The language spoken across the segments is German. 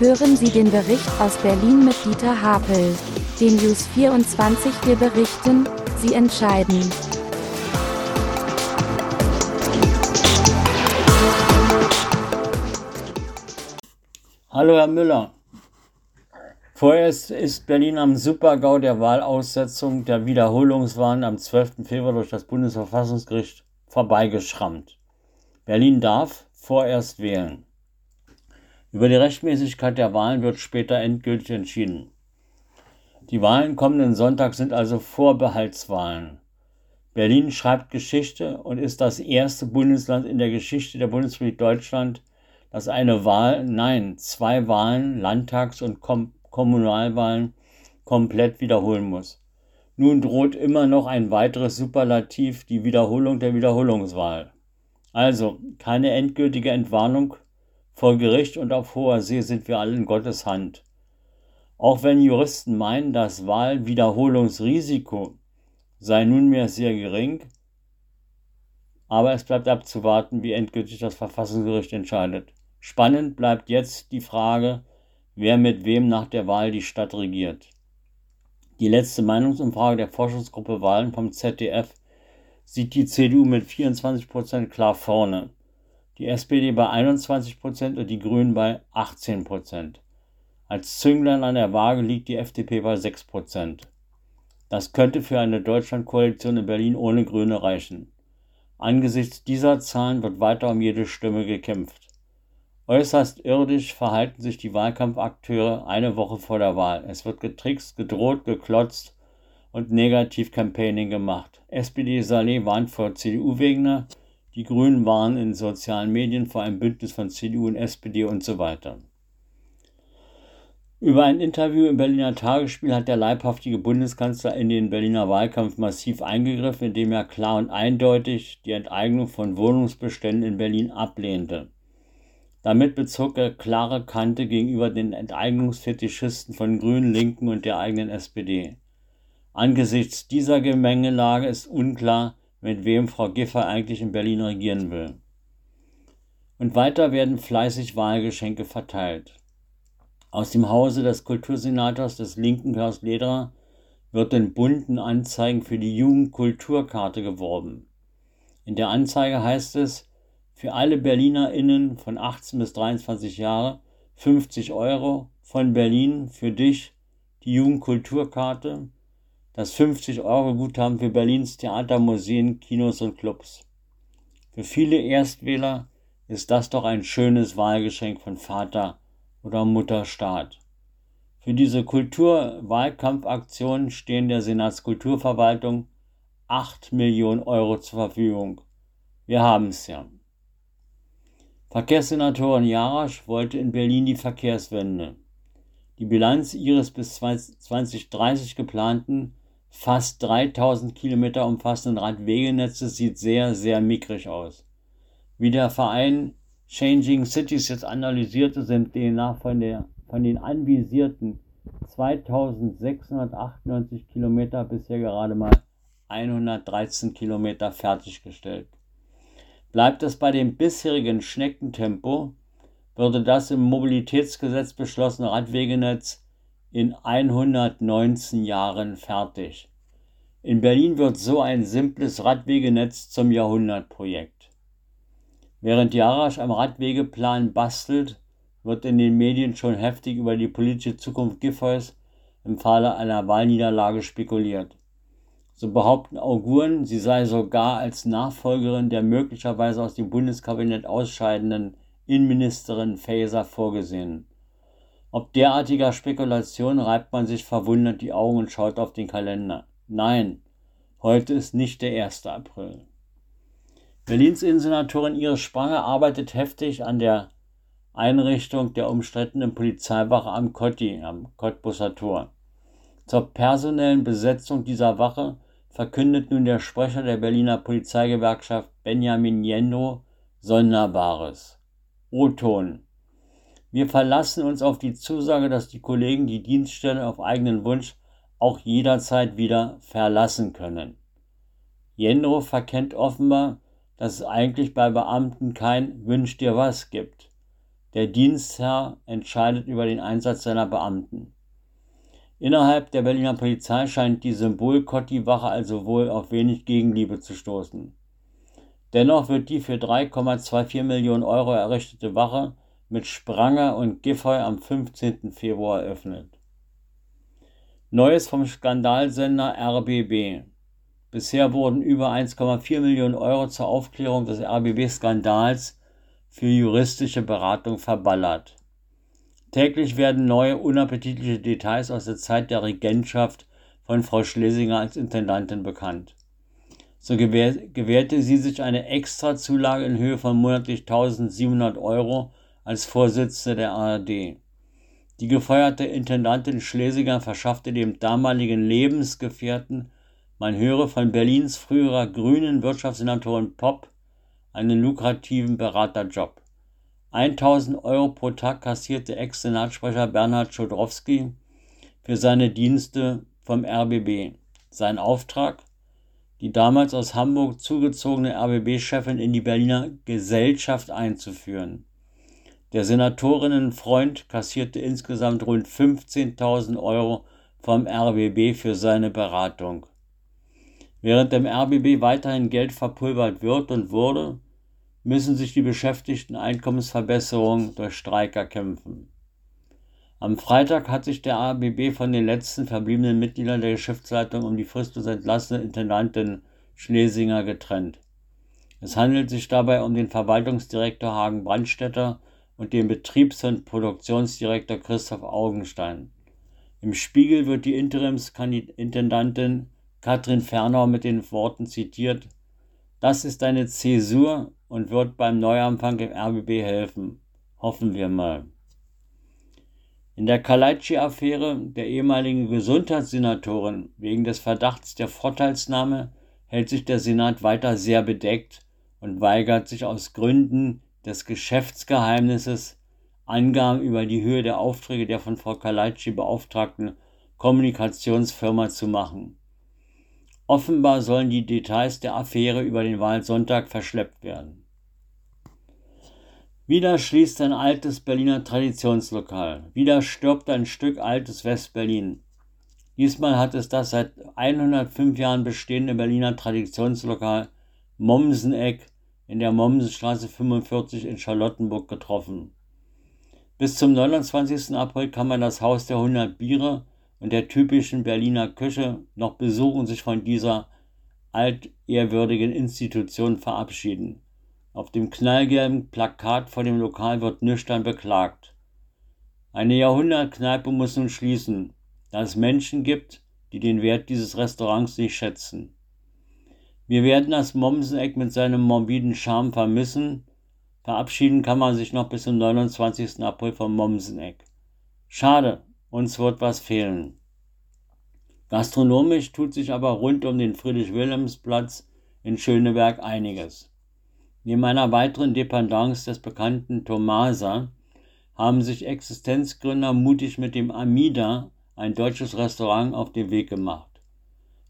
Hören Sie den Bericht aus Berlin mit Dieter Hapel. Den News 24 wir berichten, Sie entscheiden. Hallo Herr Müller. Vorerst ist Berlin am Supergau der Wahlaussetzung der Wiederholungswahlen am 12. Februar durch das Bundesverfassungsgericht vorbeigeschrammt. Berlin darf vorerst wählen. Über die Rechtmäßigkeit der Wahlen wird später endgültig entschieden. Die Wahlen kommenden Sonntag sind also Vorbehaltswahlen. Berlin schreibt Geschichte und ist das erste Bundesland in der Geschichte der Bundesrepublik Deutschland, das eine Wahl, nein, zwei Wahlen, Landtags- und Kom Kommunalwahlen komplett wiederholen muss. Nun droht immer noch ein weiteres Superlativ, die Wiederholung der Wiederholungswahl. Also keine endgültige Entwarnung vor Gericht und auf hoher See sind wir alle in Gottes Hand. Auch wenn Juristen meinen, das Wahlwiederholungsrisiko sei nunmehr sehr gering, aber es bleibt abzuwarten, wie endgültig das Verfassungsgericht entscheidet. Spannend bleibt jetzt die Frage, wer mit wem nach der Wahl die Stadt regiert. Die letzte Meinungsumfrage der Forschungsgruppe Wahlen vom ZDF sieht die CDU mit 24 Prozent klar vorne die SPD bei 21 Prozent und die Grünen bei 18 Prozent. Als Zünglein an der Waage liegt die FDP bei 6 Prozent. Das könnte für eine Deutschlandkoalition in Berlin ohne Grüne reichen. Angesichts dieser Zahlen wird weiter um jede Stimme gekämpft. Äußerst irdisch verhalten sich die Wahlkampfakteure eine Woche vor der Wahl. Es wird getrickst, gedroht, geklotzt und Negativ-Campaigning gemacht. SPD Saleh warnt vor CDU-Wegner, die Grünen waren in sozialen Medien vor einem Bündnis von CDU und SPD und so weiter. Über ein Interview im Berliner Tagesspiel hat der leibhaftige Bundeskanzler in den Berliner Wahlkampf massiv eingegriffen, indem er klar und eindeutig die Enteignung von Wohnungsbeständen in Berlin ablehnte. Damit bezog er klare Kante gegenüber den Enteignungsfetischisten von Grünen, Linken und der eigenen SPD. Angesichts dieser Gemengelage ist unklar, mit wem Frau Giffer eigentlich in Berlin regieren will. Und weiter werden fleißig Wahlgeschenke verteilt. Aus dem Hause des Kultursenators des linken Klaus Lederer wird in bunten Anzeigen für die Jugendkulturkarte geworben. In der Anzeige heißt es, für alle BerlinerInnen von 18 bis 23 Jahre 50 Euro von Berlin für dich die Jugendkulturkarte das 50-Euro-Guthaben für Berlins Theater, Museen, Kinos und Clubs. Für viele Erstwähler ist das doch ein schönes Wahlgeschenk von Vater oder Mutter Staat. Für diese Kulturwahlkampfaktion stehen der Senatskulturverwaltung 8 Millionen Euro zur Verfügung. Wir haben es ja. Verkehrssenatorin Jarasch wollte in Berlin die Verkehrswende. Die Bilanz ihres bis 2030 geplanten fast 3000 Kilometer umfassenden Radwegenetzes sieht sehr, sehr mickrig aus. Wie der Verein Changing Cities jetzt analysierte, sind demnach von, der, von den anvisierten 2698 Kilometer bisher gerade mal 113 Kilometer fertiggestellt. Bleibt es bei dem bisherigen Schneckentempo, würde das im Mobilitätsgesetz beschlossene Radwegenetz in 119 Jahren fertig. In Berlin wird so ein simples Radwegenetz zum Jahrhundertprojekt. Während Jarasch am Radwegeplan bastelt, wird in den Medien schon heftig über die politische Zukunft Giffey's im Falle einer Wahlniederlage spekuliert. So behaupten Auguren, sie sei sogar als Nachfolgerin der möglicherweise aus dem Bundeskabinett ausscheidenden Innenministerin Faeser vorgesehen. Ob derartiger Spekulation reibt man sich verwundert die Augen und schaut auf den Kalender. Nein, heute ist nicht der 1. April. Berlins Innensenatorin Iris Spranger arbeitet heftig an der Einrichtung der umstrittenen Polizeiwache am Kotti, am Cottbusser Tor. Zur personellen Besetzung dieser Wache verkündet nun der Sprecher der Berliner Polizeigewerkschaft Benjamin Jendo Sonderbares. O-Ton. Wir verlassen uns auf die Zusage, dass die Kollegen die Dienststelle auf eigenen Wunsch auch jederzeit wieder verlassen können. Jenro verkennt offenbar, dass es eigentlich bei Beamten kein Wünsch dir was gibt. Der Dienstherr entscheidet über den Einsatz seiner Beamten. Innerhalb der Berliner Polizei scheint die Symbol-Kotti-Wache also wohl auf wenig Gegenliebe zu stoßen. Dennoch wird die für 3,24 Millionen Euro errichtete Wache mit Spranger und Giffey am 15. Februar eröffnet. Neues vom Skandalsender RBB. Bisher wurden über 1,4 Millionen Euro zur Aufklärung des RBB-Skandals für juristische Beratung verballert. Täglich werden neue unappetitliche Details aus der Zeit der Regentschaft von Frau Schlesinger als Intendantin bekannt. So gewähr, gewährte sie sich eine Extrazulage in Höhe von monatlich 1700 Euro als Vorsitzende der ARD. Die gefeuerte Intendantin Schlesinger verschaffte dem damaligen Lebensgefährten, man höre von Berlins früherer grünen Wirtschaftssenatorin Popp, einen lukrativen Beraterjob. 1000 Euro pro Tag kassierte Ex-Senatssprecher Bernhard Schodrowski für seine Dienste vom RBB. Sein Auftrag? Die damals aus Hamburg zugezogene RBB-Chefin in die Berliner Gesellschaft einzuführen. Der Senatorinnenfreund kassierte insgesamt rund 15.000 Euro vom RBB für seine Beratung. Während dem RBB weiterhin Geld verpulvert wird und wurde, müssen sich die Beschäftigten Einkommensverbesserungen durch Streik erkämpfen. Am Freitag hat sich der RBB von den letzten verbliebenen Mitgliedern der Geschäftsleitung um die fristlos entlassene Intendantin Schlesinger getrennt. Es handelt sich dabei um den Verwaltungsdirektor Hagen Brandstätter und den Betriebs- und Produktionsdirektor Christoph Augenstein. Im Spiegel wird die Interimsintendantin Katrin Fernau mit den Worten zitiert, das ist eine Zäsur und wird beim Neuanfang im RBB helfen. Hoffen wir mal. In der Kalaitschi-Affäre der ehemaligen Gesundheitssenatorin wegen des Verdachts der Vorteilsnahme hält sich der Senat weiter sehr bedeckt und weigert sich aus Gründen des Geschäftsgeheimnisses Angaben über die Höhe der Aufträge der von Frau Kalaitschi beauftragten Kommunikationsfirma zu machen. Offenbar sollen die Details der Affäre über den Wahlsonntag verschleppt werden. Wieder schließt ein altes Berliner Traditionslokal. Wieder stirbt ein Stück altes Westberlin. Diesmal hat es das seit 105 Jahren bestehende Berliner Traditionslokal Mommseneck in der Mommsenstraße 45 in Charlottenburg getroffen. Bis zum 29. April kann man das Haus der 100 Biere und der typischen Berliner Küche noch besuchen, sich von dieser altehrwürdigen Institution verabschieden. Auf dem knallgelben Plakat vor dem Lokal wird nüchtern beklagt. Eine Jahrhundertkneipe muss nun schließen, da es Menschen gibt, die den Wert dieses Restaurants nicht schätzen. Wir werden das Mommseneck mit seinem morbiden Charme vermissen. Verabschieden kann man sich noch bis zum 29. April vom Mommseneck. Schade, uns wird was fehlen. Gastronomisch tut sich aber rund um den Friedrich-Wilhelms-Platz in Schöneberg einiges. Neben einer weiteren Dependance des bekannten Tomasa haben sich Existenzgründer mutig mit dem Amida, ein deutsches Restaurant, auf den Weg gemacht.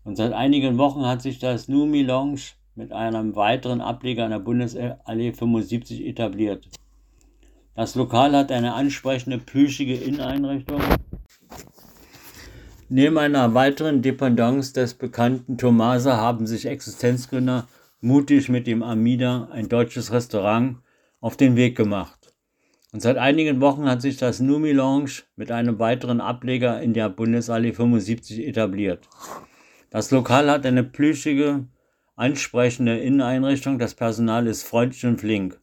Und seit einigen Wochen hat sich das Numi Lounge mit einem weiteren Ableger an der Bundesallee 75 etabliert. Das Lokal hat eine ansprechende plüschige Inneneinrichtung Neben einer weiteren Dependance des bekannten Tomasa haben sich Existenzgründer mutig mit dem Amida, ein deutsches Restaurant, auf den Weg gemacht. Und seit einigen Wochen hat sich das Numi Lounge mit einem weiteren Ableger in der Bundesallee 75 etabliert. Das Lokal hat eine plüschige, ansprechende Inneneinrichtung, das Personal ist freundlich und flink.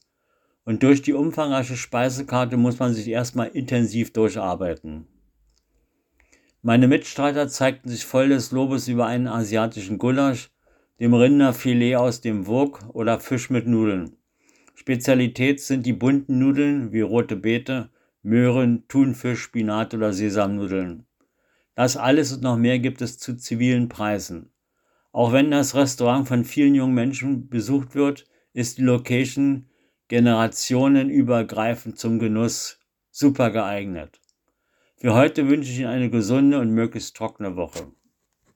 Und durch die umfangreiche Speisekarte muss man sich erstmal intensiv durcharbeiten. Meine Mitstreiter zeigten sich voll des Lobes über einen asiatischen Gulasch, dem Rinderfilet aus dem Wok oder Fisch mit Nudeln. Spezialität sind die bunten Nudeln wie rote Beete, Möhren, Thunfisch, Spinat oder Sesamnudeln. Das alles und noch mehr gibt es zu zivilen Preisen. Auch wenn das Restaurant von vielen jungen Menschen besucht wird, ist die Location generationenübergreifend zum Genuss super geeignet. Für heute wünsche ich Ihnen eine gesunde und möglichst trockene Woche.